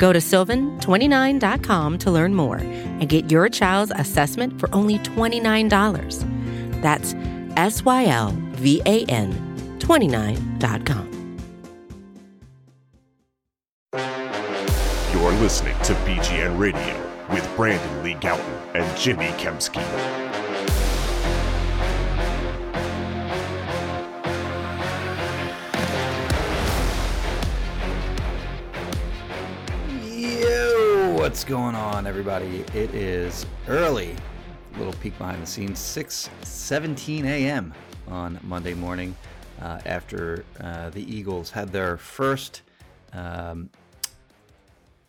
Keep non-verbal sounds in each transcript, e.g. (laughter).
Go to sylvan29.com to learn more and get your child's assessment for only $29. That's S Y L V A N 29.com. You're listening to BGN Radio with Brandon Lee Gowton and Jimmy Kempski. What's going on, everybody? It is early. Little peek behind the scenes. 6:17 a.m. on Monday morning, uh, after uh, the Eagles had their first um,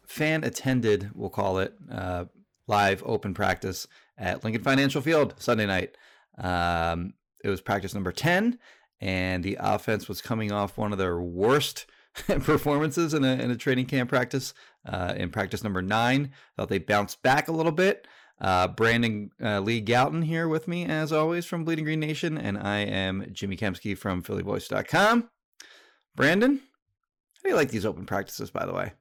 fan-attended, we'll call it, uh, live open practice at Lincoln Financial Field Sunday night. Um, it was practice number 10, and the offense was coming off one of their worst (laughs) performances in a, in a training camp practice. Uh, in practice number nine, thought they bounced back a little bit. Uh, Brandon uh, Lee Gowton here with me, as always, from Bleeding Green Nation, and I am Jimmy Kempski from PhillyVoice.com. Brandon, how do you like these open practices, by the way?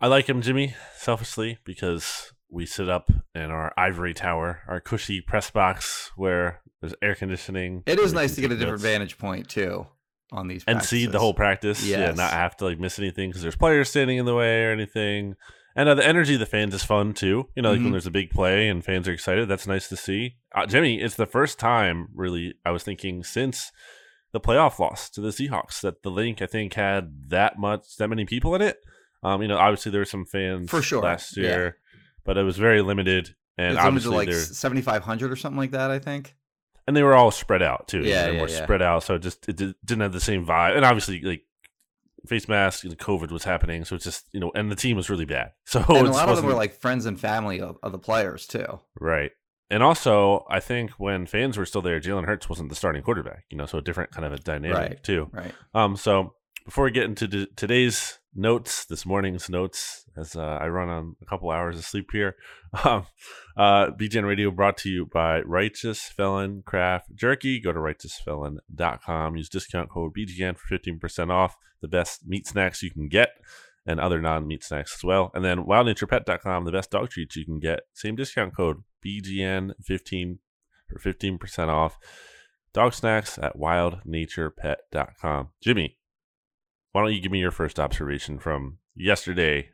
I like them, Jimmy, selfishly, because we sit up in our ivory tower, our cushy press box where there's air conditioning. It is nice to get a different notes vantage point too on these and see the whole practice. Yeah, not have to like miss anything because there's players standing in the way or anything. And uh, the energy of the fans is fun too. You know, like Mhm. when there's a big play and fans are excited, that's nice to see. Uh, Jimmy, it's the first time, really, I was thinking since the playoff loss to the Seahawks that the Linc I think had that much, that many people in it. Um, you know, obviously there were some fans For sure, last yeah. year, but it was very limited. And It's obviously, like 7,500 or something like that, I think. And they were all spread out too. Yeah, they yeah, were yeah. spread out, so it just it didn't have the same vibe. And obviously, like face masks and COVID was happening, so it's just you know, and the team was really bad. (laughs) So and a lot of them were like friends and family of, of the players too. right. And also, I think when fans were still there, Jalen Hurts wasn't the starting quarterback. You know, so a different kind of a dynamic Right. too. Right. Um, so before we get into t- today's notes, this morning's notes, as uh, I run on a couple hours of sleep here, (laughs) um, uh, BGN Radio brought to you by Righteous Felon Craft Jerky. Go to righteousfelon.com. Use discount code BGN for 15% off the best meat snacks you can get and other non meat snacks as well. And then wildnaturepet.com, the best dog treats you can get. Same discount code BGN15 for 15% off. Dog snacks at wildnaturepet.com. Jimmy, why don't you give me your first observation from yesterday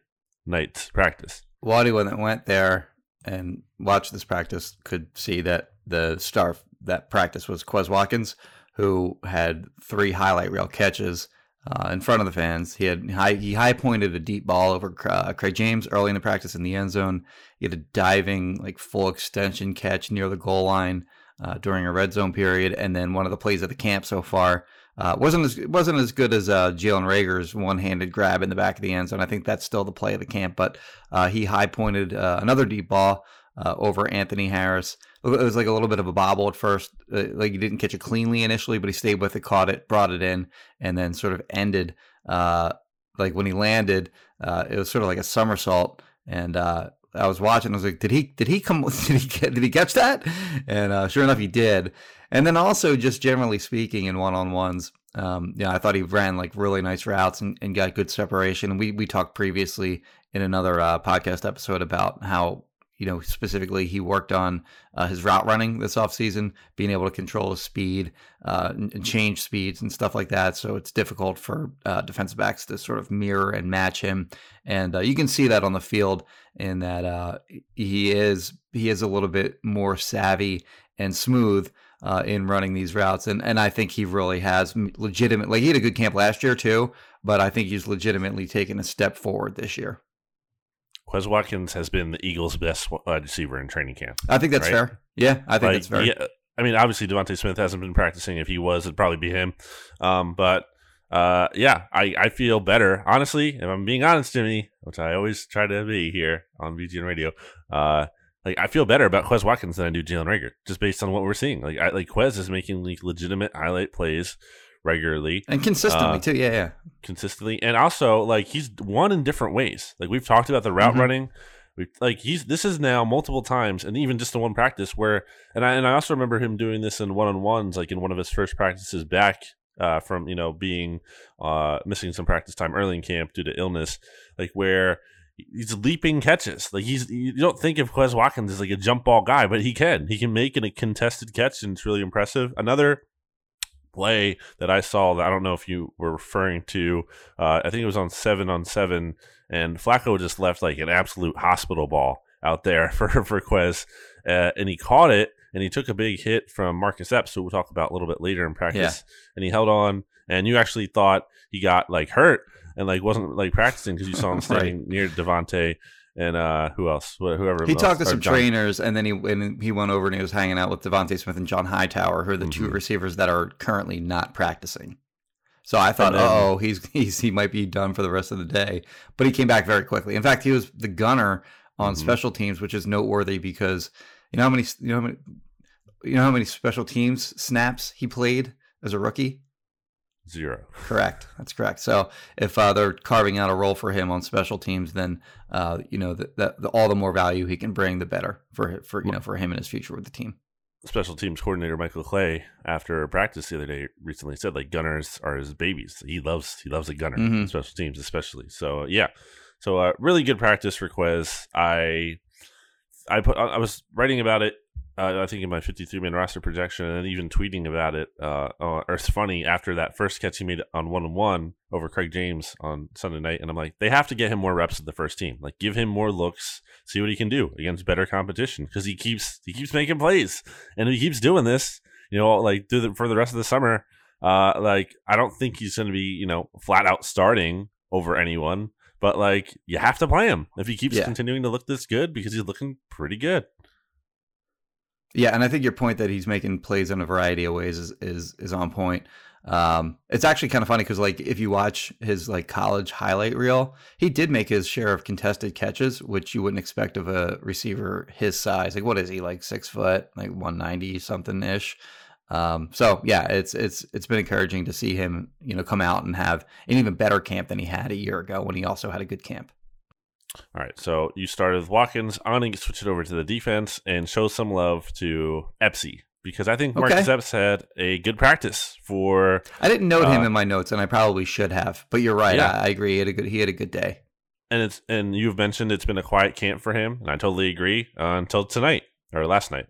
night's practice? Well, anyone that went there and watched this practice could see that the star that practice was Quez Watkins, who had three highlight reel catches uh, in front of the fans. He had high, he high pointed a deep ball over uh, Craig James early in the practice in the end zone. He had a diving like full extension catch near the goal line uh, during a red zone period, and then one of the plays at the camp so far. Uh, wasn't as wasn't as good as uh, Jalen Reagor's one-handed grab in the back of the end zone. I think that's still the play of the camp, but uh, he high pointed uh, another deep ball uh, over Anthony Harris. It was like a little bit of a bobble at first. Uh, like he didn't catch it cleanly initially, but he stayed with it, caught it, brought it in, and then sort of ended. Like when he landed, it was sort of like a somersault. And I was watching. I was like, did he? Did he come? (laughs) Did he? Get, did he catch that? And sure enough, he did. And then also, just generally speaking, in one on ones, um, yeah, I thought he ran like really nice routes and, and got good separation. We we talked previously in another uh, podcast episode about how you know specifically he worked on uh, his route running this offseason, being able to control his speed uh, and, and change speeds and stuff like that. So it's difficult for uh, defensive backs to sort of mirror and match him, and uh, you can see that on the field in that uh, he is he is a little bit more savvy and smooth uh, in running these routes, and and I think he really has legitimately. Like he had a good camp last year too, but I think he's legitimately taken a step forward this year. Quez Watkins has been the Eagles' best wide receiver in training camp. I think that's Right. fair. Yeah, I think Like, that's fair. yeah, I mean, obviously DeVonta Smith hasn't been practicing. If he was, it'd probably be him. Um, but uh, yeah, I, I feel better. Honestly, if I'm being honest, Jimmy, which I always try to be here on BGN Radio, uh, like I feel better about Quez Watkins than I do Jalen Reagor, just based on what we're seeing. Like I, like Quez is making like legitimate highlight plays regularly and consistently Uh, too. Yeah, yeah. consistently, and also like he's won in different ways. Like we've talked about the route Mhm. running. We like he's this is now multiple times, and even just in one practice where, and I and I also remember him doing this in one on ones, like in one of his first practices back uh, from you know being uh, missing some practice time early in camp due to illness, like where he's leaping catches. Like he's you don't think of Quez Watkins as like a jump ball guy, but he can. He can make in a contested catch, and it's really impressive. Another play that I saw that I don't know if you were referring to. Uh, I think it was on seven on seven, and Flacco just left like an absolute hospital ball out there (laughs) for for Quez, uh, and he caught it and he took a big hit from Marcus Epps, who we'll talk about a little bit later in practice, and he held on. And you actually thought he got like hurt and like wasn't like practicing because you saw him (laughs) Right. standing near DeVonta and uh who else? Whoever He else- talked to some John- trainers, and then he and he went over and he was hanging out with DeVonta Smith and John Hightower, who are the two Mhm. receivers that are currently not practicing. So I thought, oh, he's he's he might be done for the rest of the day, but he came back very quickly. In fact, he was the gunner on Mhm. special teams, which is noteworthy because you know how many you know how many you know how many special teams snaps he played as a rookie. Zero. Correct. That's correct. So if uh, they're carving out a role for him on special teams, then uh, you know that the, the, all the more value he can bring, the better for for you know for him and his future with the team. special teams coordinator Michael Clay after practice the other day recently said like gunners are his babies. He loves he loves a gunner Mhm. special teams especially. So yeah, so uh, really good practice for Quez. I I put I was writing about it. Uh, I think in my 53 man roster projection, and even tweeting about it. Uh, uh, or it's funny after that first catch he made on one on one over Craig James on Sunday night, and I'm like, they have to get him more reps with the first team. Like, give him more looks, see what he can do against better competition because he keeps he keeps making plays and he keeps doing this, you know, like through the, for the rest of the summer. Uh, like I don't think he's going to be, you know, flat out starting over anyone, but like you have to play him if he keeps Yeah. continuing to look this good because he's looking pretty good. Yeah, and I think your point that he's making plays in a variety of ways is is is on point. Um, it's actually kind of funny because like if you watch his like college highlight reel, he did make his share of contested catches, which you wouldn't expect of a receiver his size. Like what is he like six foot, like one ninety something ish. Um, so yeah, it's it's it's been encouraging to see him, you know, come out and have an even better camp than he had a year ago when he also had a good camp. All right, so you started with Watkins. I'm going to switch it over to the defense and show some love to Epsy because I think Marcus Okay. Epps had a good practice for I didn't note him Uh, in my notes, and I probably should have. But you're right. Yeah. I, I agree. He had a good he had a good day. and it's and you've mentioned it's been a quiet camp for him, and I totally agree. Uh, until tonight or last night,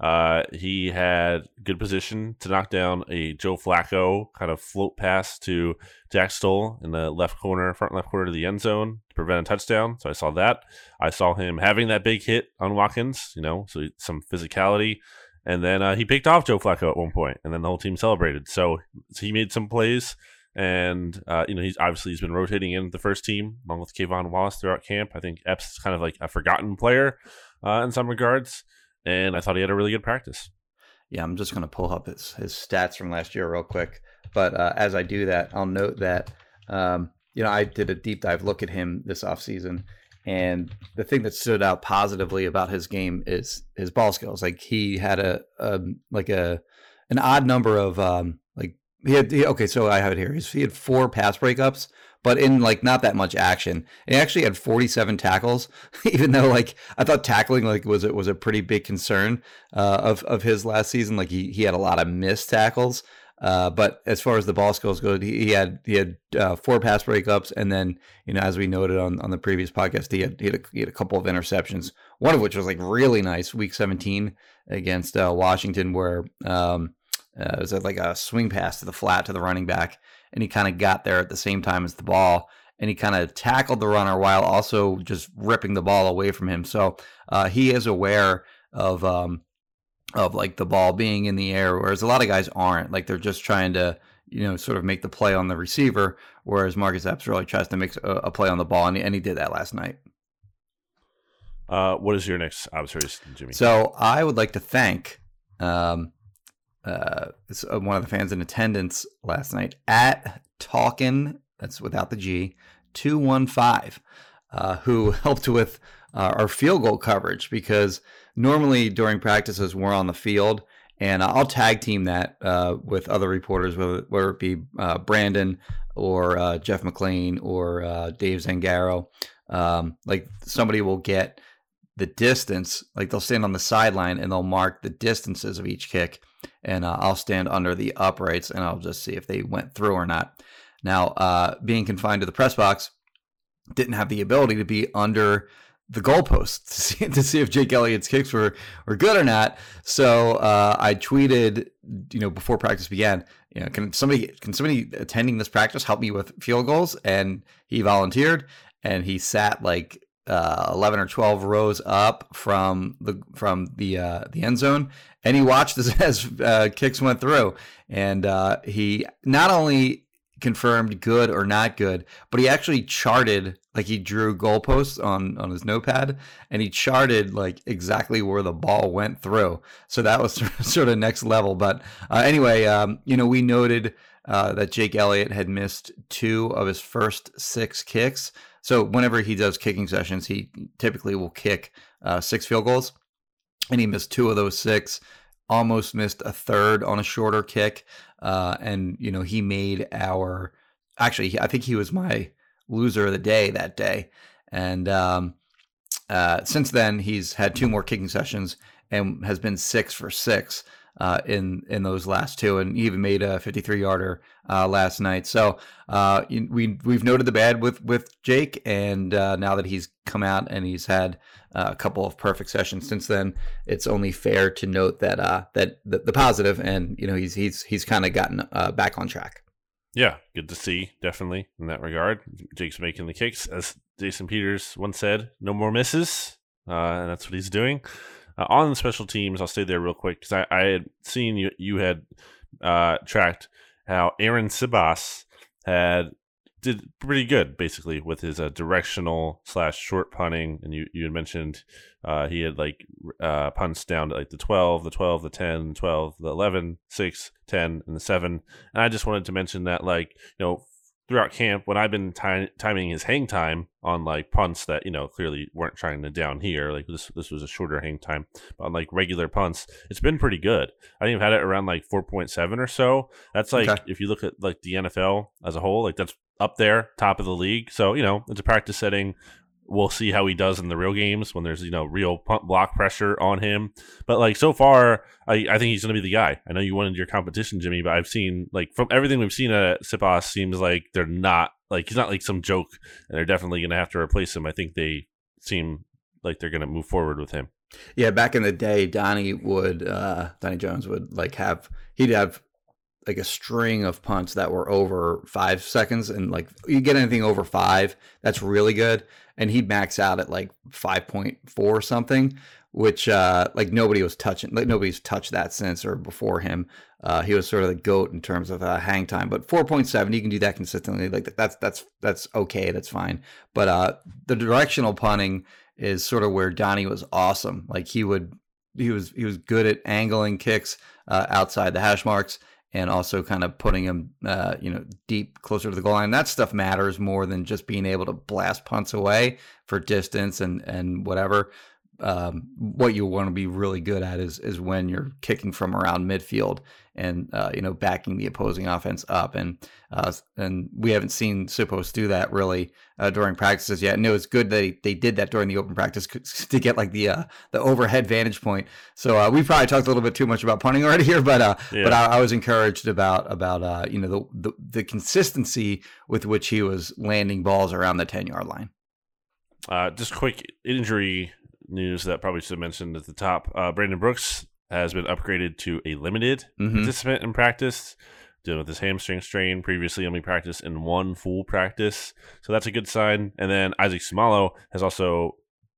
uh, he had good position to knock down a Joe Flacco kind of float pass to Jack Stoll in the left corner, front left corner of the end zone to prevent a touchdown. So I saw that. I saw him having that big hit on Watkins, you know, so some physicality. And then uh, he picked off Joe Flacco at one point, and then the whole team celebrated. So, so he made some plays and uh, you know he's obviously he's been rotating in the first team along with K'Von Wallace throughout camp. I think Epps is kind of like a forgotten player uh, in some regards, and I thought he had a really good practice. Yeah, I'm just going to pull up his, his stats from last year real quick. But uh, as I do that, I'll note that, um, you know, I did a deep dive look at him this offseason. And the thing that stood out positively about his game is his ball skills. Like he had a, um, like a, an odd number of, um, like he had, he, okay, so I have it here. He had four pass breakups, but in like not that much action. He actually had 47 tackles, (laughs) even though like I thought tackling like was it was a pretty big concern uh, of of his last season. Like he he had a lot of missed tackles. Uh, but as far as the ball skills go, he, he had he had uh, four pass breakups, and then you know as we noted on, on the previous podcast, he had he had, a, he had a couple of interceptions. One of which was like really nice, week seventeen against uh, Washington, where um, uh, it was like a swing pass to the flat to the running back, and he kind of got there at the same time as the ball, and he kind of tackled the runner while also just ripping the ball away from him. So uh, he is aware of um, of like the ball being in the air, whereas a lot of guys aren't. Like they're just trying to you know sort of make the play on the receiver, whereas Marcus Epps really tries to make a, a play on the ball, and he, and he did that last night. Uh, what is your next observation, Jimmy? So I would like to thank um, uh, uh, one of the fans in attendance last night at Talkin. That's without the G. Two one five, uh, who (laughs) helped with uh, our field goal coverage because normally during practices we're on the field and I'll tag team that uh, with other reporters, whether, whether it be uh, Brandon or uh, Jeff McLane or uh, Dave Zangaro. Um, like somebody will get the distance, like they'll stand on the sideline and they'll mark the distances of each kick, and uh, I'll stand under the uprights and I'll just see if they went through or not. Now, uh, being confined to the press box, didn't have the ability to be under the goalpost (laughs) to see, to see if Jake Elliott's kicks were, were good or not. So uh, I tweeted, you know, before practice began, you know, can somebody can somebody attending this practice help me with field goals? And he volunteered, and he sat like uh, eleven or twelve rows up from the from the uh, the end zone, and he watched as, (laughs) as uh, kicks went through, and uh, he not only confirmed good or not good, but he actually charted like he drew goalposts on on his notepad and he charted like exactly where the ball went through. So that was (laughs) sort of next level. But uh, anyway, um, you know, we noted uh, that Jake Elliott had missed two of his first six kicks. So whenever he does kicking sessions, he typically will kick uh, six field goals, and he missed two of those six. Almost missed a third on a shorter kick, uh, and you know he made our. Actually, I think he was my loser of the day that day. And um, uh, since then, he's had two more kicking sessions and has been six for six uh, in in those last two, and he even made a 53 yarder uh, last night. So uh, we we've noted the bad with with Jake, and uh, now that he's come out and he's had uh, a couple of perfect sessions since then, it's only fair to note that that the, the, positive, and you know he's he's he's kind of gotten back on track. Yeah, good to see, definitely in that regard. Jake's making the kicks, as Jason Peters once said, no more misses, uh, and that's what he's doing. Uh, on the special teams, I'll stay there real quick because I, I, had seen you you had uh, tracked how Arryn Siposs had did pretty good basically with his uh, directional slash short punting, and you you had mentioned uh, he had like uh, punts down to like the 12, the 12, the 10, the 12, the 11, 6, 10, and the 7. And I just wanted to mention that like, you know, throughout camp when I've been ty- timing his hang time on like punts that you know clearly weren't trying to down here. Like this, this was a shorter hang time. But on like regular punts, it's been pretty good. I think I've had it around like four point seven or so. That's like okay. if you look at like the NFL as a whole, like that's up there, top of the league. So you know it's a practice setting we'll see how he does in the real games when there's you know real punt block pressure on him. But like so far, I, I think he's going to be the guy. I know you wanted your competition, Jimmy, but I've seen like from everything we've seen at Siposs, seems like they're not like he's not like some joke, and they're definitely going to have to replace him. I think they seem like they're going to move forward with him. Yeah, back in the day, Donnie would uh Donnie Jones would like have he'd have like a string of punts that were over five seconds and like you get anything over five that's really good. And he'd max out at like 5.4 something which uh like nobody was touching like nobody's touched that since or before him. Uh he was sort of the goat in terms of uh, hang time but 4.7 you can do that consistently like that's that's that's okay that's fine. But uh the directional punting is sort of where Donnie was awesome. Like he would he was he was good at angling kicks uh, outside the hash marks and also kind of putting him, uh, you know, deep closer to the goal line. That stuff matters more than just being able to blast punts away for distance and and whatever um, what you want to be really good at is is when you're kicking from around midfield and uh, you know backing the opposing offense up and uh, and we haven't seen Siposs do that really uh, during practices yet. And it was good they they did that during the open practice (laughs) to get like the uh, the overhead vantage point. So uh, we probably talked a little bit too much about punting (laughs) already here, but uh, yeah. but I, I, was encouraged about about you know the, the the consistency with which he was landing balls around the ten yard line. Uh, just quick injury news that probably should have mentioned at the top. Uh, Brandon Brooks has been upgraded to a limited mm-hmm. participant in practice, dealing with his hamstring strain. Previously, only practiced in one full practice, so that's a good sign. And then Isaac Seumalo has also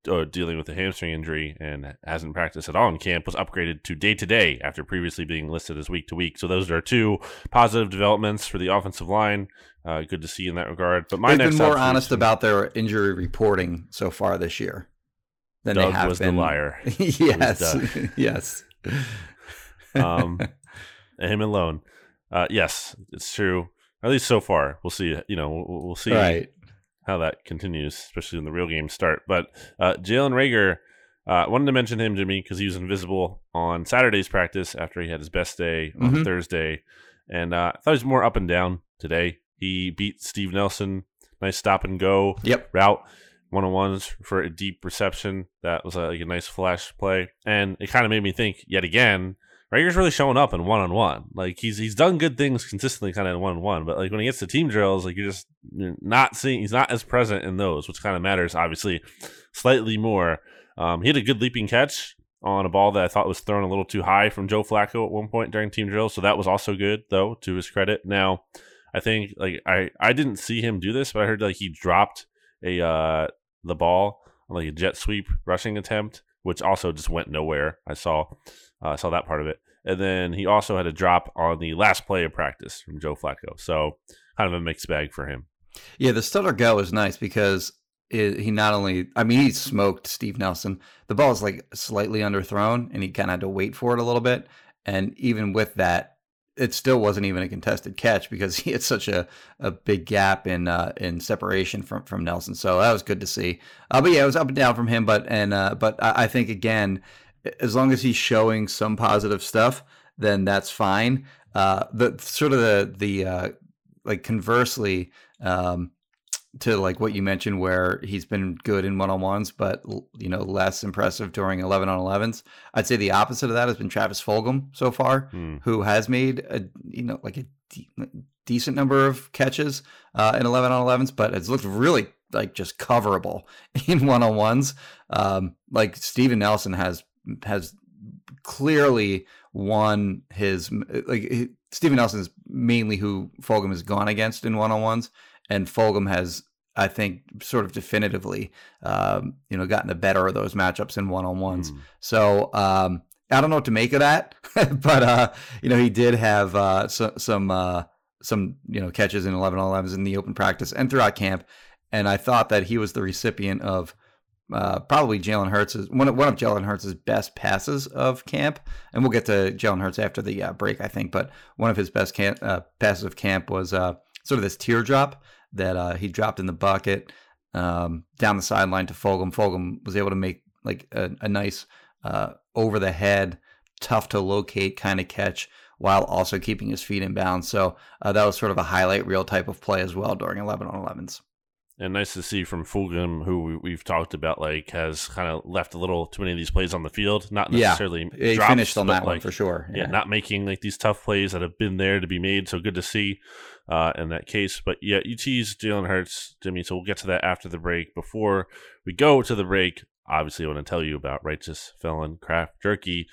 uh, dealing with a hamstring injury and hasn't practiced at all in camp. Was upgraded to day to day after previously being listed as week to week. So those are two positive developments for the offensive line. Uh, good to see in that regard. But my They've next been more honest about their injury reporting so far this year than Doug they have was been. the liar. (laughs) yes, (laughs) yes. (laughs) um, him alone. Uh, yes, it's true. At least so far. We'll see. You know, we'll, we'll see Right. how that continues, especially when the real games start. But uh, Jalen Reagor, uh, wanted to mention him, Jimmy, because he was invisible on Saturday's practice after he had his best day on Mhm. Thursday, and uh, I thought he was more up and down today. He beat Steve Nelson, nice stop and go Yep. route one on ones for a deep reception. That was a, like a nice flash play, and it kind of made me think yet again. Reagor's really showing up in one on one. Like he's he's done good things consistently, kind of in one on one. But like when he gets to team drills, like you're just you're not seeing. He's not as present in those, which kind of matters, obviously, slightly more. Um, he had a good leaping catch on a ball that I thought was thrown a little too high from Joe Flacco at one point during team drills. So that was also good, though, to his credit. Now, I think like I I didn't see him do this, but I heard like he dropped a uh the ball on like a jet sweep rushing attempt, which also just went nowhere. I saw uh, I saw that part of it, and then he also had a drop on the last play of practice from Joe Flacco. So kind of a mixed bag for him. Yeah, the stutter go is nice because it, he not only, I mean, he smoked Steve Nelson. The ball is like slightly underthrown, and he kind of had to wait for it a little bit. And even with that, it still wasn't even a contested catch because (laughs) he had such a, a big gap in uh, in separation from, from Nelson. So that was good to see. Uh, but yeah, it was up and down from him. But and uh, but I, I think again, as long as he's showing some positive stuff, then that's fine. Uh, the sort of the the uh, like conversely um, to like what you mentioned, where he's been good in one on ones, but you know less impressive during eleven on elevens. I'd say the opposite of that has been Travis Fulgham so far, Hmm. who has made a you know like a de- decent number of catches uh, in eleven on elevens, but it's looked really like just coverable (laughs) in one on ones. Um, like Steven Nelson has has clearly won his like he- Steven Nelson is mainly who Fulgham has gone against in one on ones, and Fulgham has I think sort of definitively um, you know gotten the better of those matchups in one on ones. Hmm. So um, I don't know what to make of that, (laughs) but uh, you know he did have uh, so, some uh, some you know catches in 11 on 11s in the open practice and throughout camp, and I thought that he was the recipient of uh, probably Jalen Hurts' one of, one of Jalen Hurts' best passes of camp, and we'll get to Jalen Hurts after the uh, break, I think. But one of his best camp, uh, passes of camp was uh, sort of this teardrop that uh, he dropped in the bucket um, down the sideline to Fulgham. Fulgham was able to make like a, a nice uh, over the head, tough to locate kind of catch while also keeping his feet in bounds. So uh, that was sort of a highlight reel type of play as well during 11 on 11s. And nice to see from Fulgham, who we, we've talked about, like has kind of left a little too many of these plays on the field. Not Yeah. necessarily He drops, finished on that one like, for sure. yeah. not making like these tough plays that have been there to be made. So good to see uh, in that case. But yeah, you teased Jalen Hurts, Jimmy. So we'll get to that after the break. Before we go to the break, obviously, I want to tell you about Righteous Felon Craft Jerky.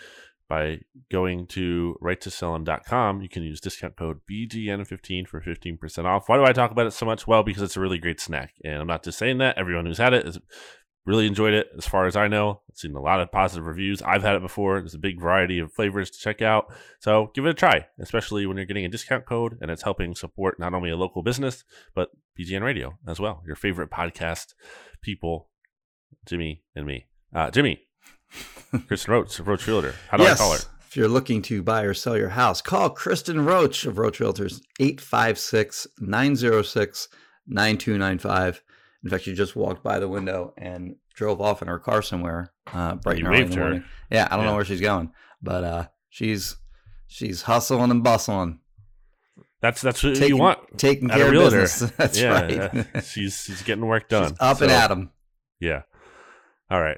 By going to righteousfelon.com, you can use discount code BGN15 for 15% off. Why do I talk about it so much? Well, because it's a really great snack. And I'm not just saying that. Everyone who's had it has really enjoyed it as far as I know. I've seen a lot of positive reviews. I've had it before. There's a big variety of flavors to check out. So give it a try, especially when you're getting a discount code and it's helping support not only a local business, but BGN Radio as well. Your favorite podcast people, Jimmy and me. Uh, Jimmy, (laughs) Kristen Roach of Roach Realtor. How do yes. I call her? If you're looking to buy or sell your house, call Kristen Roach of Roach Realtors 856 906 9295. In fact, she just walked by the window and drove off in her car somewhere uh, bright You and early in waved the to her. morning. Yeah, I don't Yeah. know where she's going, but uh, she's she's hustling and bustling, That's that's what taking, you want. taking care of business. (laughs) That's yeah, right. she's she's getting work done. She's up and So, at 'em. Yeah. All right.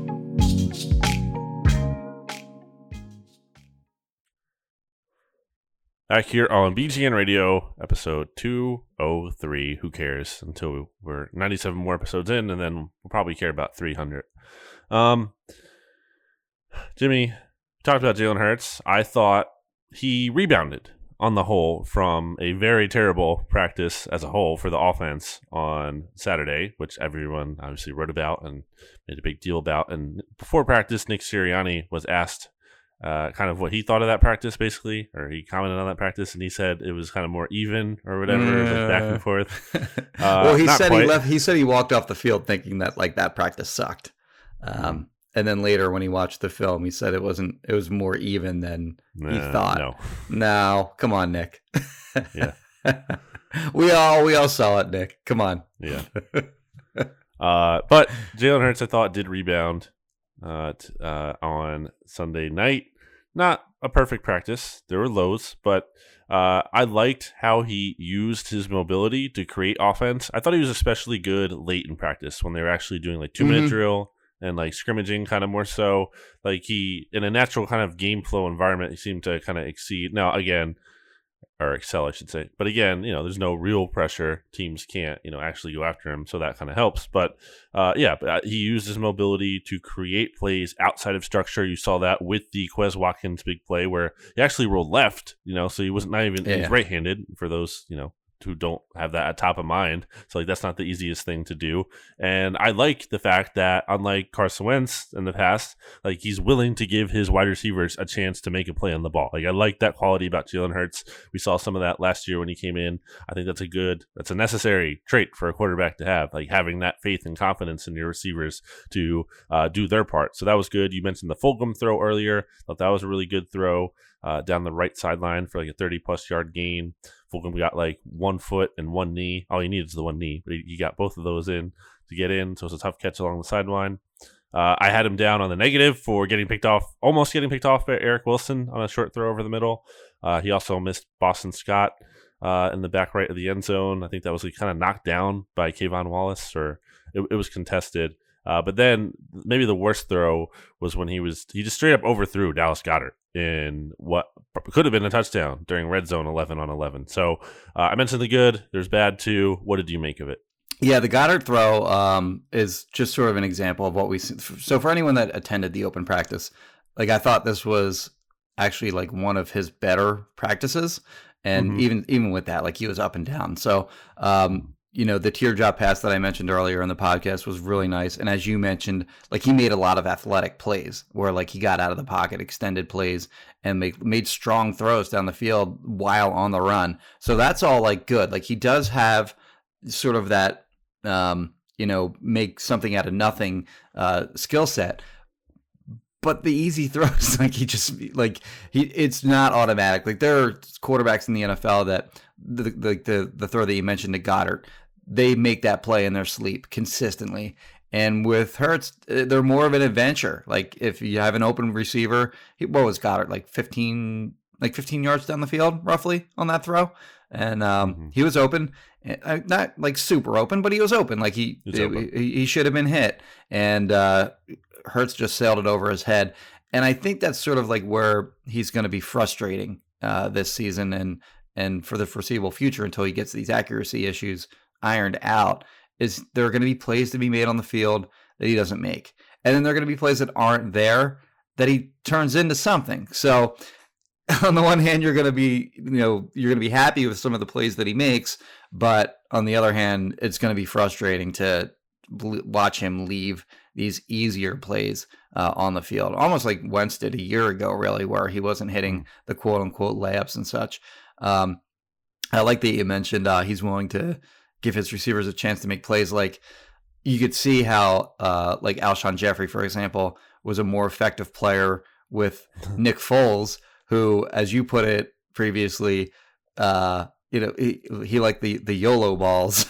Back here on BGN Radio, episode 203. Who cares until we're 97 more episodes in, and then we'll probably care about 300. Um, Jimmy talked about Jalen Hurts. I thought he rebounded on the whole from a very terrible practice as a whole for the offense on Saturday, which everyone obviously wrote about and made a big deal about. And before practice, Nick Sirianni was asked uh, kind of what he thought of that practice, basically, or he commented on that practice, and he said it was kind of more even or whatever, like back and forth. (laughs) Uh, well, he said quite. he left. He said he walked off the field thinking that like that practice sucked. Um, and then later, when he watched the film, he said it wasn't. It was more even than he thought. No, no, come on, Nick. yeah, (laughs) we all we all saw it, Nick. Come on. Yeah. (laughs) uh, but Jalen Hurts, I thought, did rebound uh, t- uh, on Sunday night not a perfect practice. There were lows, but uh, I liked how he used his mobility to create offense. I thought he was especially good late in practice when they were actually doing like 2 minute mm-hmm. drill and like scrimmaging kind of more so. Like he, in a natural kind of game flow environment, he seemed to kind of exceed. Now, again, or excel, I should say. But again, you know, there's no real pressure. Teams can't, you know, actually go after him, so that kind of helps. But uh, yeah, but uh, he used his mobility to create plays outside of structure. You saw that with the Quez Watkins big play where he actually rolled left, you know, so he wasn't not even yeah. he was right-handed for those, you know, who don't have that at top of mind. So like that's not the easiest thing to do. And I like the fact that unlike Carson Wentz in the past, like he's willing to give his wide receivers a chance to make a play on the ball. Like I like that quality about Jalen Hurts. We saw some of that last year when he came in. I think that's a good, that's a necessary trait for a quarterback to have, like having that faith and confidence in your receivers to uh, do their part. So that was good. You mentioned the Fulgham throw earlier. Thought that was a really good throw uh, down the right sideline for like a 30 plus yard gain. Fulgham got like one foot and one knee. All he needed is the one knee, but he, he got both of those in to get in. So it's a tough catch along the sideline. Uh, I had him down on the negative for getting picked off, almost getting picked off by Eric Wilson on a short throw over the middle. Uh, he also missed Boston Scott uh, in the back right of the end zone. I think that was like, kind of knocked down by K'Von Wallace, or it, it was contested. Uh, but then maybe the worst throw was when he was he just straight up overthrew Dallas Goedert in what could have been a touchdown during red zone 11 on 11. So uh, I mentioned the good, there's bad too. What did you make of it? Yeah, the Goedert throw um, is just sort of an example of what we. So for anyone that attended the open practice, like I thought this was actually like one of his better practices, and mm-hmm. even even with that, like he was up and down. So um, you know, the teardrop pass that I mentioned earlier in the podcast was really nice. And as you mentioned, like he made a lot of athletic plays where like he got out of the pocket, extended plays, and make, made strong throws down the field while on the run. So that's all like good. Like he does have sort of that, um, you know, make something out of nothing uh, skill set. But the easy (laughs) throws, like he just like he, it's not automatic. Like there are quarterbacks in the NFL that the the the, the throw that you mentioned to Goedert they make that play in their sleep consistently. And with Hurts, uh, they're more of an adventure. Like if you have an open receiver, he, what was Goedert like fifteen, like fifteen yards down the field, roughly on that throw, and um, mm-hmm. he was open, uh, not like super open, but he was open. Like he it, he, he, should have been hit, and uh, Hurts just sailed it over his head. And I think that's sort of like where he's going to be frustrating uh, this season and and for the foreseeable future until he gets these accuracy issues ironed out is there are going to be plays to be made on the field that he doesn't make, and then there are going to be plays that aren't there that he turns into something. So (laughs) on the one hand, you're going to be, you know, you're going to be happy with some of the plays that he makes, but on the other hand, it's going to be frustrating to watch him leave these easier plays uh, on the field, almost like Wentz did a year ago, really, where he wasn't hitting the quote unquote layups and such. Um, I like that you mentioned uh, he's willing to give his receivers a chance to make plays. Like you could see how, uh, like Alshon Jeffery, for example, was a more effective player with (laughs) Nick Foles, who, as you put it previously, uh, you know, he, he liked the the YOLO balls,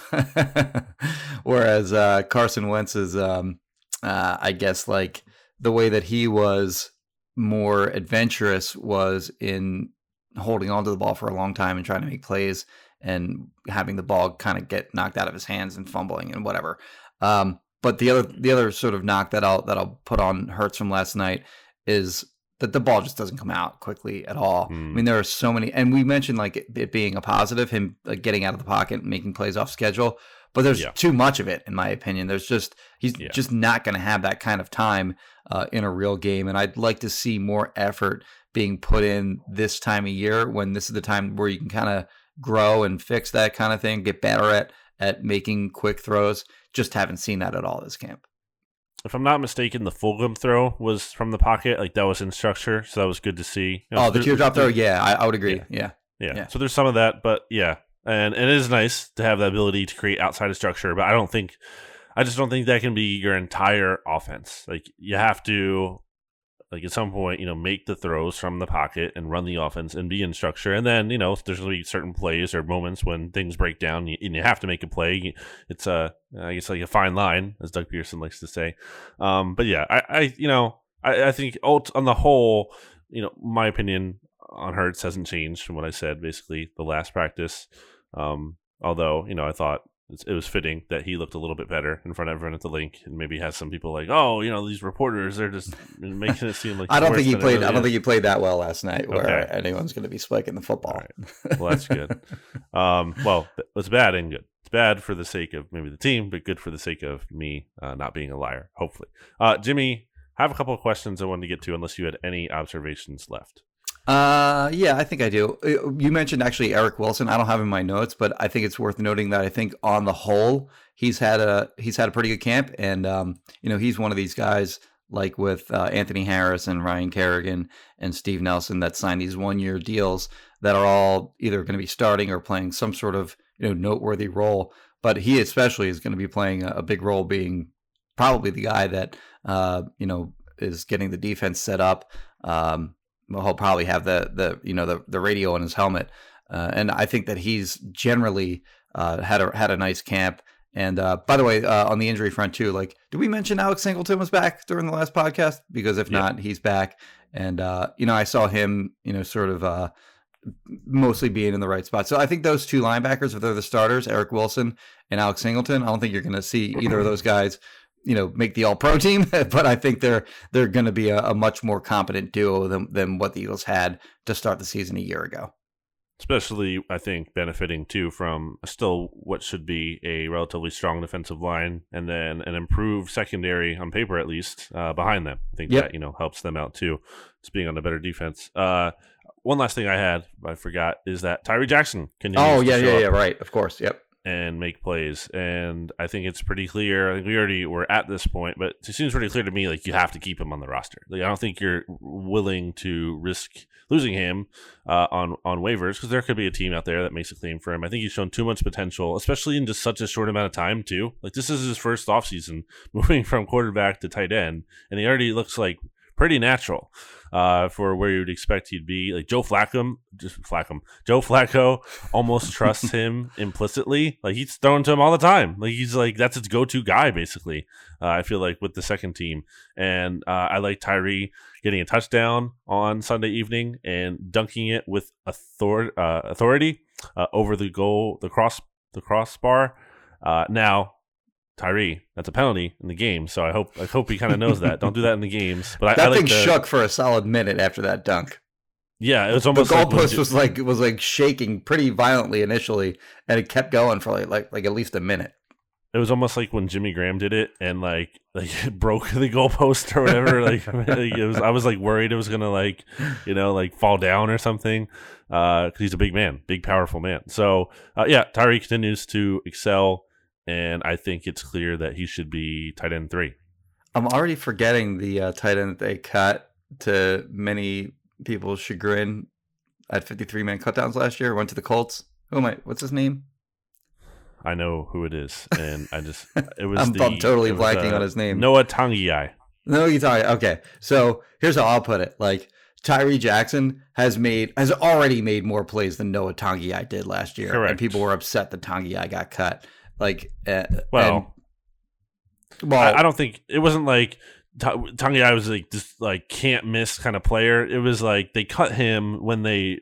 (laughs) whereas uh, Carson Wentz is, um, uh, I guess, like the way that he was more adventurous was in holding onto the ball for a long time and trying to make plays and having the ball kind of get knocked out of his hands and fumbling and whatever. Um, but the other the other sort of knock that I'll that I'll put on Hurts from last night is that the ball just doesn't come out quickly at all. Mm. I hmm. mean, there are so many, and we mentioned like it, it being a positive, him like, getting out of the pocket, making plays off schedule. But there's yeah. too much of it, in my opinion. There's just he's yeah. just not going to have that kind of time uh, in a real game, and I'd like to see more effort being put in this time of year when this is the time where you can kind of grow and fix that kind of thing, get better at at making quick throws. Just haven't seen that at all this camp. If I'm not mistaken, the Fulgham throw was from the pocket, like that was in structure, so that was good to see. You know, oh, the teardrop throw, yeah, I, I would agree. Yeah. yeah. yeah, yeah. So there's some of that, but yeah, and, and it is nice to have the ability to create outside of structure. But I don't think, I just don't think that can be your entire offense. Like you have to like at some point, you know, make the throws from the pocket and run the offense and be in structure. And then, you know, there's going to be certain plays or moments when things break down and you have to make a play. It's a, I guess, like a fine line, as Doug Pederson likes to say. Um, but yeah, I, I you know, I, I think on the whole, you know, my opinion on Hurts hasn't changed from what I said basically the last practice. Um, although, you know, I thought it was fitting that he looked a little bit better in front of everyone at the Linc, and maybe has some people like, oh, you know, these reporters they're just making it seem like. I don't think he played. Really I don't is. think he played that well last night, where okay. anyone's going to be spiking the football. Right. Well, that's good. (laughs) um, well, it's bad and good. It's bad for the sake of maybe the team, but good for the sake of me uh, not being a liar. Hopefully, uh, Jimmy, I have a couple of questions I wanted to get to, unless you had any observations left. Uh, yeah, I think I do. Uh, you mentioned actually Eric Wilson. I don't have in my notes, but I think it's worth noting that I think on the whole he's had a he's had a pretty good camp, and um, you know he's one of these guys like with uh, Anthony Harris and Ryan Kerrigan and Steve Nelson that signed these one year deals that are all either going to be starting or playing some sort of you know noteworthy role. But he especially is going to be playing a, big role, being probably the guy that uh, you know is getting the defense set up. Um, he'll probably have the the you know the the radio on his helmet, uh, and I think that he's generally uh, had a had a nice camp. And uh, by the way, uh, on the injury front too, like did we mention Alex Singleton was back during the last podcast? Because if yeah. not, he's back. And uh, you know, I saw him, you know, sort of uh, mostly being in the right spot. So I think those two linebackers, if they're the starters, Eric Wilson and Alex Singleton, I don't think you're going to see either of those guys you know make the all pro (laughs) team but i think they're they're going to be a, a, much more competent duo than, than what the eagles had to start the season a year ago. Especially i think benefiting too from still what should be a relatively strong defensive line and then an improved secondary on paper at least uh, behind them. I think yep. that you know helps them out too just being on a better defense. Uh, one last thing i had i forgot is that tyree jackson can oh yeah yeah yeah right. Of course. Yep and make plays. And I think it's pretty clear. I think we already were at this point, but it seems pretty clear to me like you have to keep him on the roster. Like I don't think you're willing to risk losing him uh, on on waivers because there could be a team out there that makes a claim for him. I think he's shown too much potential, especially in just such a short amount of time too. Like this is his first offseason (laughs) moving from quarterback to tight end, and he already looks like pretty natural uh, for where you would expect he'd be. Like Joe Flacco, just Flacco, Joe Flacco almost (laughs) trusts him implicitly. Like he's thrown to him all the time. Like he's like that's his go-to guy basically. Uh, I feel like with the second team, and uh, I like Tyree getting a touchdown on Sunday evening and dunking it with author- uh, authority uh, over the goal, the cross, the crossbar. Uh, now Tyree. That's a penalty in the game. So I hope I hope he kind of knows that. Don't do that in the games. But that I, I thing like the, shook for a solid minute after that dunk. Yeah, it was almost the goalpost like was like was like shaking pretty violently initially, and it kept going for like like, like at least a minute. it was almost like when Jimmy Graham did it and like (laughs) like broke the goalpost or whatever. like, (laughs) like, it was, I was like worried it was gonna like you know like fall down or something because uh, he's a big man, big powerful man. So uh, yeah, Tyree continues to excel, and I think it's clear that he should be tight end three. I'm already forgetting the uh, tight end that they cut to many people's chagrin at 53 man cutdowns last year. Went to the Colts. Who am I? What's his name? I know who it is, and I just (laughs) it was. I'm, the, I'm totally blanking uh, on his name. Noah Togiai. No, you talking. Okay, so here's how I'll put it. Like Tyree Jackson has made has already made more plays than Noah Togiai did last year, Correct. and people were upset that Togiai got cut. Like, uh, Well, and, well, I, I don't think it wasn't like Ta- Togiai was like this like can't miss kind of player. It was like they cut him when they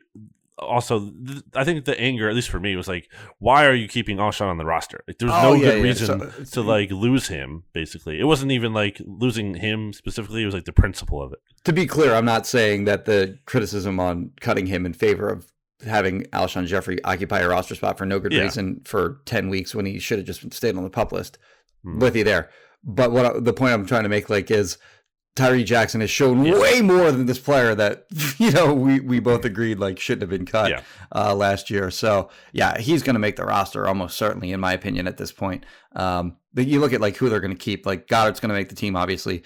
also th- I think the anger at least for me was like why are you keeping Alshon on the roster? Like there's Oh, no yeah, good yeah. reason So- to like lose him basically. It wasn't even like losing him specifically, it was like the principle of it. to be clear, I'm not saying that the criticism on cutting him in favor of having Alshon Jeffery occupy a roster spot for no good Yeah. reason for 10 weeks when he should have just stayed on the pup list Hmm. with you there. But what I, the point I'm trying to make like is Tyree Jackson has shown Yeah. way more than this player that (laughs) you know we, we both agreed like shouldn't have been cut Yeah. uh, last year. So yeah, he's going to make the roster almost certainly, in my opinion, at this point. Um, but you look at like who they're going to keep. Like Goedert's going to make the team, obviously.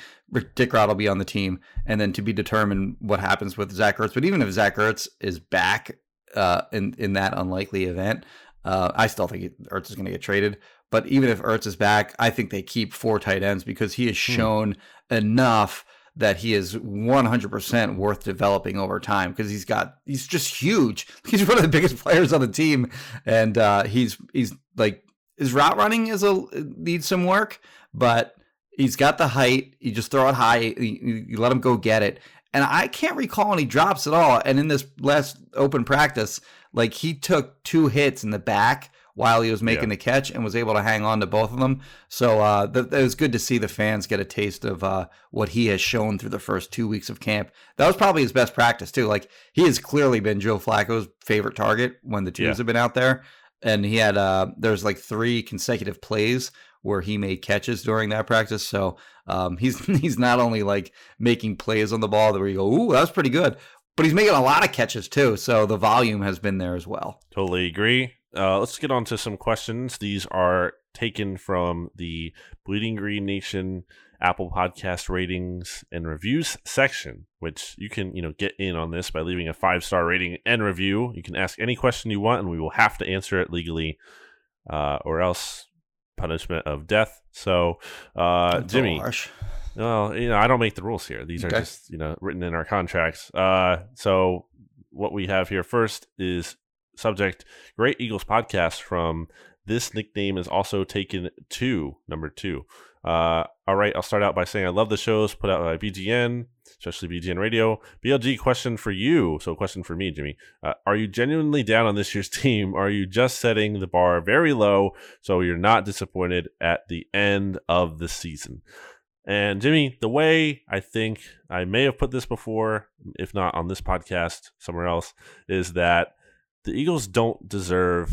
Dick Rod will be on the team, and then to be determined what happens with Zach Ertz. But even if Zach Ertz is back uh, in in that unlikely event, uh, I still think Ertz is going to get traded. But even if Ertz is back, I think they keep four tight ends because he has shown enough that he is 100% worth developing over time because he's got he's just huge. (laughs) He's one of the biggest players on the team and uh, he's he's like his route running is a needs some work, but he's got the height. You just throw it high, you, you let him go get it. And I can't recall any drops at all. And in this last open practice, like he took two hits in the back while he was making Yeah. the catch and was able to hang on to both of them. So uh, th- it was good to see the fans get a taste of uh, what he has shown through the first two weeks of camp. That was probably his best practice too. Like he has clearly been Joe Flacco's favorite target when the twos Yeah. have been out there. And he had uh, there's like three consecutive plays where he made catches during that practice. So um, (laughs) he's he's not only like making plays on the ball that where you go, ooh, that's pretty good, but he's making a lot of catches too. So the volume has been there as well. Totally agree. Uh, let's get on to some questions. These are taken from the Bleeding Green Nation Apple Podcast ratings and reviews section, which you can you know get in on this by leaving a five star rating and review. You can ask any question you want, and we will have to answer it legally, uh, or else punishment of death. So, uh, Jimmy, harsh. well, you know, I don't make the rules here. These are just, you know, written in our contracts. Uh, so what we have here first is subject Great Eagles podcast from this nickname is also taken to number two. Uh, all right, I'll start out by saying I love the shows put out by BGN, especially BGN Radio. BLG question for you. So, question for me, Jimmy. Uh, are you genuinely down on this year's (laughs) team? Are you just setting the bar very low so you're not disappointed at the end of the season? And Jimmy, the way I think I may have put this before, if not on this podcast, somewhere else, is that the Eagles don't deserve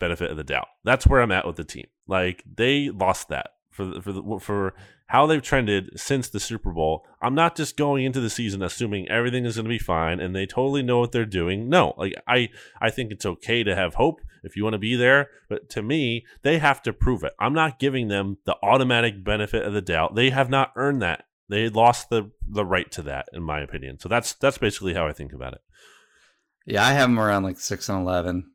benefit of the doubt. That's where I'm at with the team. Like they lost that for for the, for how they've trended since the Super Bowl. I'm not just going into the season assuming everything is going to be fine and they totally know what they're doing. No, like I I think it's okay to have hope if you want to be there, but to me, they have to prove it. I'm not giving them the automatic benefit of the doubt. They have not earned that. They lost the the right to that in my opinion. So that's that's basically how I think about it. Yeah, I have them around like six and eleven,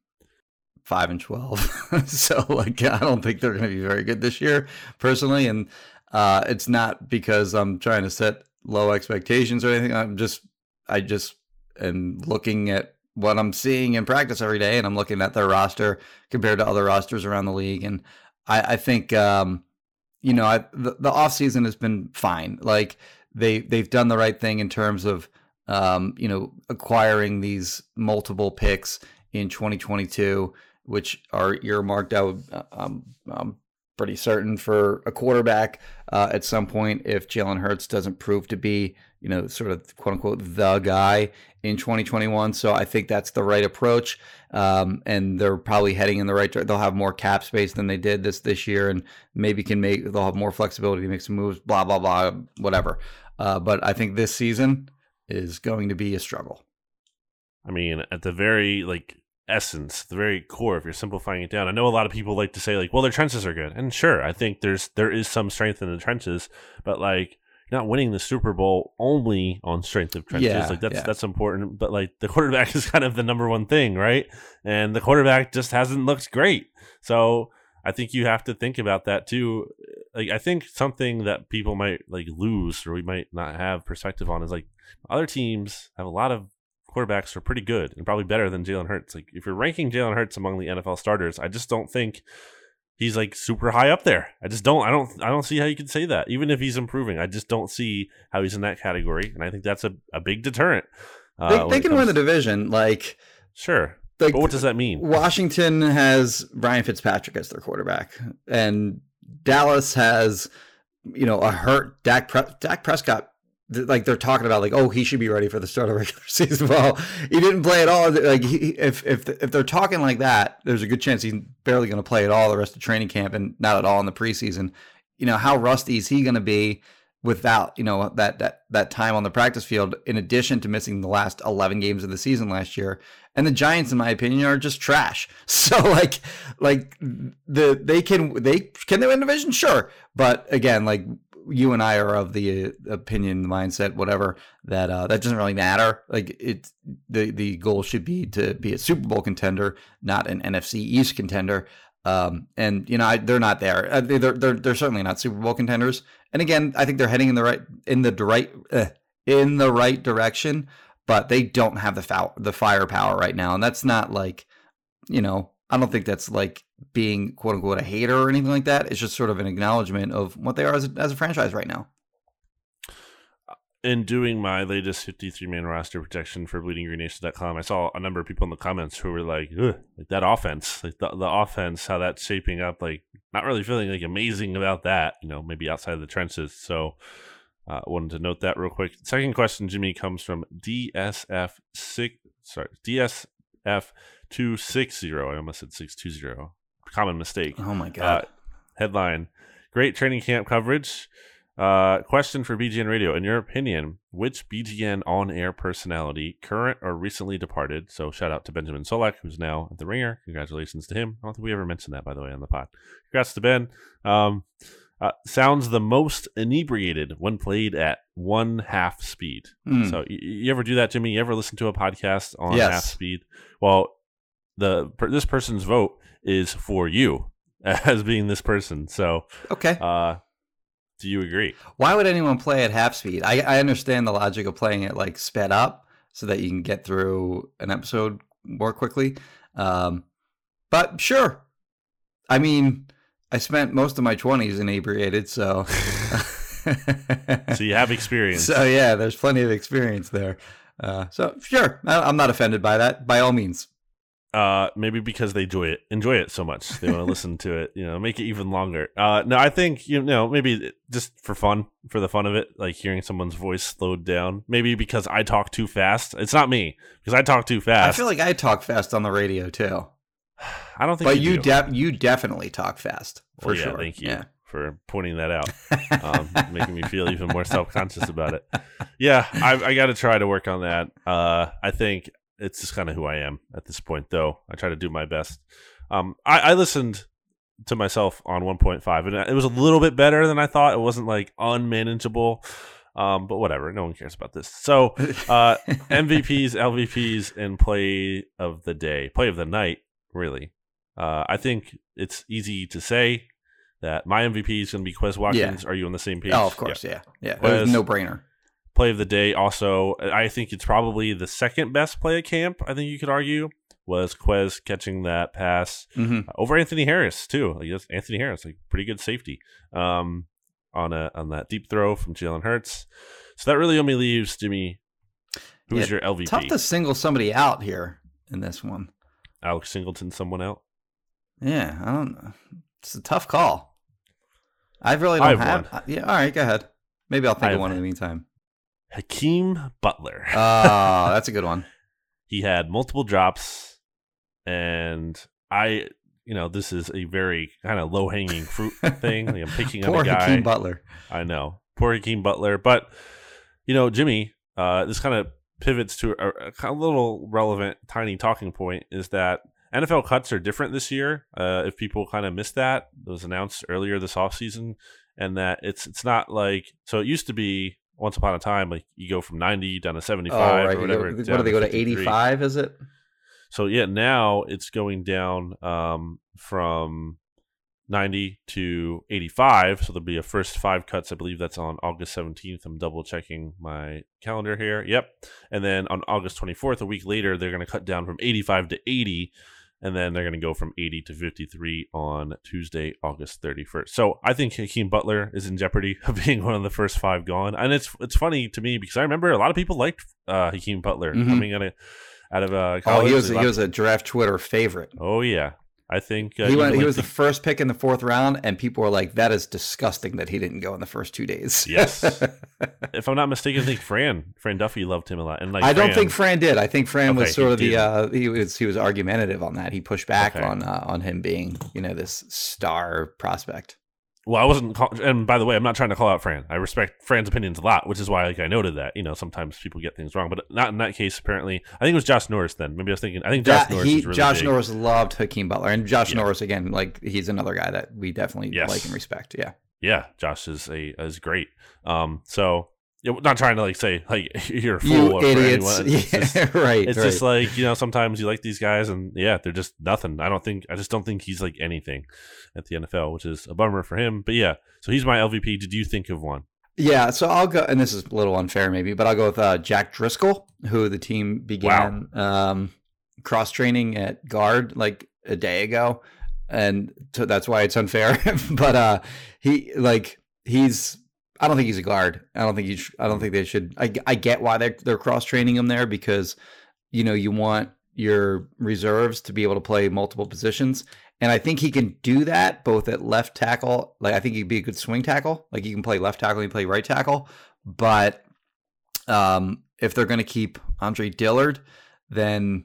five and twelve. (laughs) so like, I don't think they're going to be very good this year, personally. And uh, it's not because I'm trying to set low expectations or anything. I'm just, I just am looking at what I'm seeing in practice every day, and I'm looking at their roster compared to other rosters around the league, and I, I think, um, you know, I, the the off season has been fine. Like they they've done the right thing in terms of um, you know, acquiring these multiple picks in 2022, which are earmarked out. I'm, I'm pretty certain for a quarterback. uh, at some point if Jalen Hurts doesn't prove to be, you know, sort of quote unquote the guy in 2021. So I think that's the right approach. Um, and they're probably heading in the right direction. They'll have more cap space than they did this this year, and maybe can make they'll have more flexibility to make some moves. Blah blah blah, whatever. Uh, but I think this season is going to be a struggle. I mean, at the very like essence, the very core, if you're simplifying it down, I know a lot of people like to say like, well, their trenches are good, and sure, I think there's there is some strength in the trenches, but like not winning the Super Bowl only on strength of trenches. Yeah, like that's yeah. that's important. But like the quarterback (laughs) is kind of the number one thing, right? And the quarterback just hasn't looked great. So I think you have to think about that too. Like I think something that people might like lose or we might not have perspective on is like other teams have a lot of quarterbacks are pretty good and probably better than Jalen Hurts. Like if you're ranking Jalen Hurts among the NFL starters, I just don't think he's like super high up there. I just don't I don't I don't see how you can say that. Even if he's improving, I just don't see how he's in that category. And I think that's a, a big deterrent. Uh, They, they can win the division. Like, Sure. like But what does that mean? Washington has Ryan Fitzpatrick as their quarterback, and Dallas has, you know, a hurt Dak, Pre- Dak Prescott. Like they're talking about, like, oh, he should be ready for the start of (laughs) regular season. Well, he didn't play at all. Like, he, if if if they're talking like that, there's a good chance he's barely going to play at all the rest of training camp, and not at all in the preseason. You know, how rusty is he going to be without you know that that that time on the practice field? In addition to missing the last 11 games of the season last year, and the Giants, in my opinion, are just trash. (laughs) So like like the they can they can they win division? Sure, but again, like you and I are of the uh, opinion, mindset, whatever that uh, that doesn't really matter. Like it, the the goal should be to be a Super Bowl contender, not an NFC East contender. Um, and you know I, they're not there. Uh, they- they're, they're they're certainly not Super Bowl contenders. And again, I think they're heading in the right in the right uh, in the right direction but they don't have the foul, the firepower right now, and that's not like, you know, I don't think that's like being quote unquote a hater or anything like that. It's just sort of an acknowledgement of what they are as a, as a franchise right now. in doing my latest 53 man roster projection for bleedinggreennation.com, I saw a number of people in the comments who were like, like that offense, like the, the offense, how that's shaping up, like not really feeling like amazing about that, you know, maybe outside of the trenches. So, uh, wanted to note that real quick. Second question, Jimmy, comes from DSF six, sorry, DSF two six zero. I almost said six two zero. Common mistake. Oh my Uh, god! headline: Great training camp coverage. Uh, question for BGN Radio: In your opinion, which BGN on-air personality, current or recently departed? So shout out to Benjamin Solak, who's now at the Ringer. Congratulations to him. I don't think we ever mentioned that, by the way, on the pod. Congrats to Ben. Um, uh, sounds the most inebriated when played at one half speed. Hmm. So y- you ever do that, Jimmy? You ever listen to a podcast on Yes. half speed? Well, the per, this person's vote is for you (laughs) as being this person. So, okay, uh, do you agree? why would anyone play at half speed? I I understand the logic of playing it like sped up so that you can get through an episode more quickly. Um, but sure, I mean, I spent most of my twenties inebriated, so. (laughs) (laughs) So you have experience. So yeah, there's plenty of experience there. Uh, so sure, I, I'm not offended by that. By all means. Uh, maybe because they enjoy it, enjoy it so much, they want to listen to it. You know, make it even longer. Uh, no, I think you know maybe just for fun, for the fun of it, like hearing someone's voice slowed down. Maybe because I talk too fast. It's not me because I talk too fast. I feel like I talk fast on the radio too, (sighs) I don't think. but you you de- you definitely talk fast for Well, yeah, sure. Thank you Yeah. for pointing that out, (laughs) um, making me feel even more self conscious about it. Yeah, I, I got to try to work on that. Uh, I think it's just kind of who I am at this point, though. I try to do my best. Um, I, I listened to myself on 1.5, and it was a little bit better than I thought. It wasn't like unmanageable. Um, but whatever, no one cares about this. So, uh, (laughs) MVPs, LVPs, and play of the day, play of the night, really. Uh, I think it's easy to say that my MVP is going to be Quez Watkins. Are you on the same page? Oh, of course, yeah, yeah. Whereas- no brainer. Play of the day, also, I think it's probably the second best play at camp. I think you could argue was Quez catching that pass hmm over Anthony Harris too. I guess Anthony Harris, like pretty good safety, um, on a on that deep throw from Jalen Hurts. So that really only leaves Jimmy. Who's Yeah, your LVP? Tough to single somebody out here in this one. Alex Singleton, someone out. Yeah, I don't know. It's a tough call. I really don't I have have. Yeah, all right, go ahead. Maybe I'll I think of one in the meantime. Hakeem Butler. Oh, (laughs) that's a good one. he had multiple drops, and I, you know, this is a very kind of low hanging fruit (laughs) thing. Like I'm picking on a guy. Hakeem Butler. I know. Poor Hakeem Butler. But, you know, Jimmy, uh, this kind of pivots to a, a little relevant, tiny talking point is that NFL cuts are different this year. Uh, if people kind of missed that, it was announced earlier this offseason, and that it's it's not like so it used to be once upon a time like you go from 90 down to 75 Oh, right. or whatever. go- what do they go to? 53. Eighty-five? Is it? So yeah, now it's going down um, from 90 to 85. So there'll be a first five cuts. I believe that's on August 17th. I'm double checking my calendar here. Yep. And then on August 24th, a week later, they're going to cut down from 85 to 80. And then they're going to go from 80 to 53 on Tuesday, August 31st. So I think Hakeem Butler is in jeopardy (laughs) of being one of the first five gone. And it's it's funny to me because I remember a lot of people liked uh, Hakeem Butler Mhm. coming out of out of uh, Oh, he was he was a draft Twitter favorite. Oh yeah, I think uh, he went. He was the first pick in the fourth round, and people were like, "That is disgusting that he didn't go in the first two days." Yes. (laughs) if I'm not mistaken, I think Fran Fran Duffy loved him a lot, and like I don't think Fran did. I think Fran was sort of the uh, he was he was argumentative on that. He pushed back Okay. on uh, on him being you know this star prospect. Well, I wasn't. Call- and by the way, I'm not trying to call out Fran. I respect Fran's opinions a lot, which is why like I noted that. You know, sometimes people get things wrong, but not in that case. Apparently, I think it was Josh Norris. Then maybe I was thinking. I think Josh That- Norris he, is really Josh big. Norris loved Hakeem Butler, and Josh Yeah. Norris again, like he's another guy that we definitely Yes. like and respect. Yeah, Yeah, Josh is a is great. Um, so yeah, not trying to like say like (laughs) you're a fool you idiots. anyone. (laughs) It's Yeah, just- (laughs) right. it's right. just like you know sometimes you like these guys and yeah they're just nothing i don't think i just don't think he's like anything at the nfl which is a bummer for him but yeah so he's my lvp did you think of one Yeah, so I'll go, and this is a little unfair maybe, but I'll go with uh, Jack Driscoll, who the team began um, cross training at guard like a day ago, and so that's why it's unfair. but uh, he like he's I don't think he's a guard. I don't think he. Sh- I don't think they should. I, I get why they're they're cross training him there because you know you want your reserves to be able to play multiple positions. And I think he can do that both at left tackle. Like I think he'd be a good swing tackle. Like he can play left tackle, can play right tackle. But um, if they're going to keep Andre Dillard, then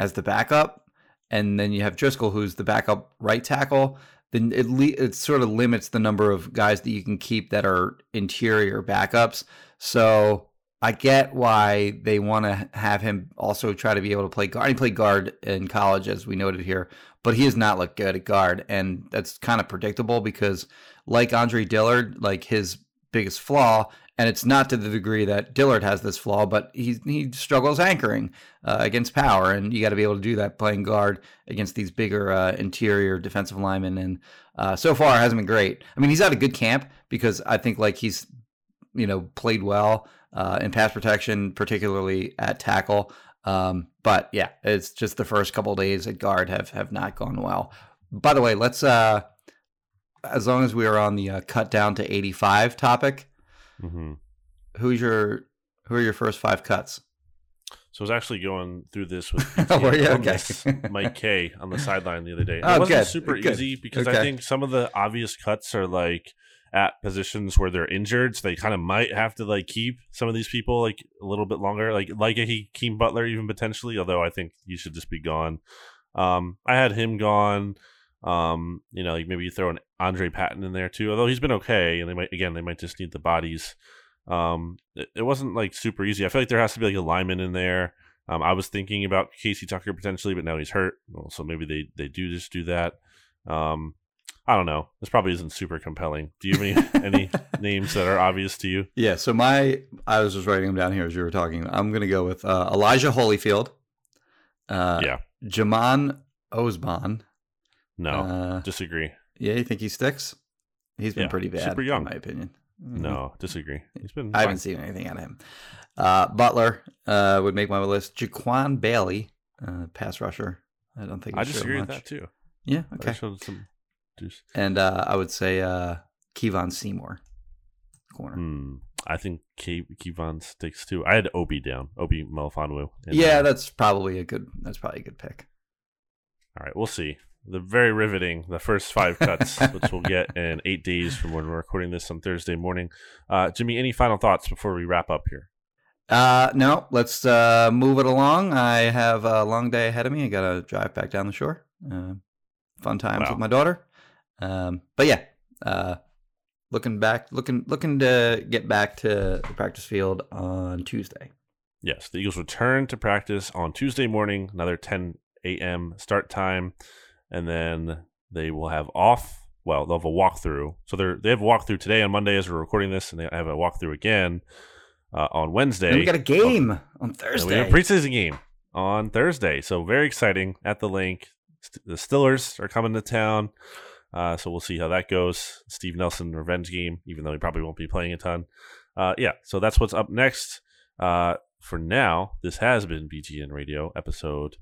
as the backup, and then you have Driscoll, who's the backup right tackle, then it le- it sort of limits the number of guys that you can keep that are interior backups. So I get why they want to have him also try to be able to play guard. He played guard in college, as we noted here, but he has not looked good at guard, and that's kind of predictable because, like Andre Dillard, like his biggest flaw, and it's not to the degree that Dillard has this flaw, but he he struggles anchoring uh, against power, and you got to be able to do that playing guard against these bigger uh, interior defensive linemen. And uh, so far, it hasn't been great. I mean, he's had a good camp because I think like he's you know played well uh, in pass protection, particularly at tackle. Um, but yeah, it's just the first couple days at guard have have not gone well. By the way, let's uh, as long as we are on the uh, cut down to eighty five topic, mm-hmm. who's your who are your first five cuts? so i was actually going through this with (laughs) Oh, Okay. Mike K on the sideline the other day. Oh, it wasn't good, super good. easy because I think some of the obvious cuts are like at positions where they're injured, so they kind of might have to like keep some of these people like a little bit longer, like like a Hakeem Butler even potentially. Although I think he should just be gone. Um, I had him gone. Um, you know, like maybe you throw an Andre Patton in there too. Although he's been okay, and they might again they might just need the bodies. Um, it, it wasn't like super easy. I feel like there has to be like a lineman in there. Um, I was thinking about Casey Tucker potentially, but now he's hurt. Well, so maybe they they do just do that. Um, I don't know. This probably isn't super compelling. Do you have any (laughs) any names that are obvious to you? Yeah, so my I was just writing them down here as you were talking. I'm going to go with uh, Elijah Holyfield, uh, yeah, Jaman Osban. No, Uh, disagree. yeah, you think he sticks? He's been Yeah, pretty bad, super young. in my opinion. No, disagree. He's been. I haven't seen anything out of him. Uh, Butler uh, would make my list. Jaquan Bailey, uh, pass rusher. I don't think I disagree with that too. Yeah, I okay. showed some juice. And uh, I would say uh, Kevon Seymour, corner. Hmm. I think Ke- Kevon sticks too. I had Obi down. Obi Melifonwu. Yeah, there. that's probably a good. That's probably a good pick. All right, we'll see. The very riveting the first five cuts, which we'll get in eight days from when we're recording this on Thursday morning. Uh, Jimmy, any final thoughts before we wrap up here? Uh, no, let's uh, move it along. I have a long day ahead of me. I got to drive back down the shore. Uh, fun times Wow. with my daughter. Um, but yeah, uh, looking back, looking looking to get back to the practice field on Tuesday. Yes, the Eagles return to practice on Tuesday morning, another 10 a.m. start time, and then they will have off. Well, they'll have a walkthrough. So they're they have a walkthrough today on Monday as we're recording this, and they have a walkthrough again uh, on Wednesday. And we got a game on And we Thursday. have a preseason game on Thursday, so very exciting at the Linc. St- the Stillers are coming to town, uh, so we'll see how that goes. Steve Nelson revenge game, even though he probably won't be playing a ton. Uh, yeah, so that's what's up next. Uh, for now, this has been BGN Radio episode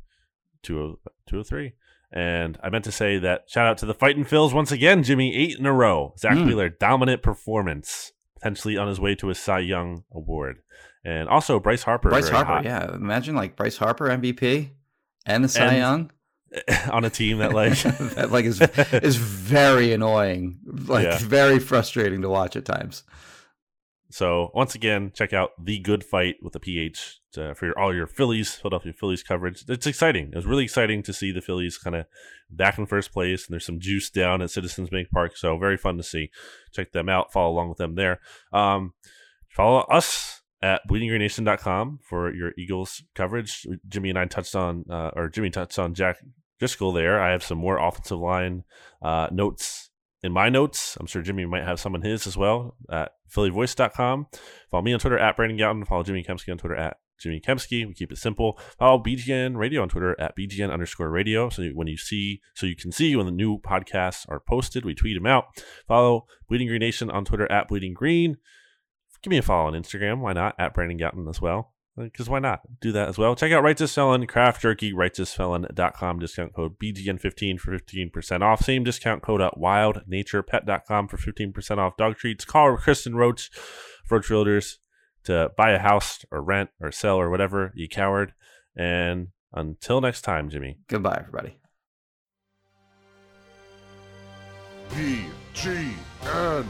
20- 203. And I meant to say that shout out to the Fighting Phils once again, Jimmy, eight in a row. Zach Mm. Wheeler, dominant performance, potentially on his way to a Cy Young award. And also Bryce Harper. Bryce Harper, hot. yeah. Imagine like Bryce Harper MVP and the Cy And- Young. (laughs) on a team that like (laughs) that like is is very annoying, like Yeah. very frustrating to watch at times. so once again check out the good fight with the ph uh, for your, all your phillies philadelphia phillies coverage it's exciting it was really exciting to see the phillies kind of back in first place and there's some juice down at citizens bank park so very fun to see check them out follow along with them there um, follow us at bleedinggreennation.com for your eagles coverage jimmy and i touched on uh, or jimmy touched on jack driscoll there i have some more offensive line uh, notes in my notes. I'm sure Jimmy might have some in his as well at phillyvoice.com. Follow me on Twitter at Brandon Gowton. Follow Jimmy Kempski on Twitter at Jimmy Kempski. We keep it simple. Follow BGN Radio on Twitter at BGN underscore radio. So when you see, so you can see when the new podcasts are posted, we tweet them out. Follow Bleeding Green Nation on Twitter at Bleeding Green. Give me a follow on Instagram. Why not? At Brandon Gowton as well. Uh, because why not? Do that as well. Check out Righteous Felon, Craft Jerky, righteousfelon.com, discount code BGN15 for 15% off. Same discount code at wildnaturepet.com for 15% off dog treats. Call Kristen Roach, Roach Realtors, to buy a house or rent or sell or whatever, you coward. And until next time, Jimmy. Goodbye, everybody. BGN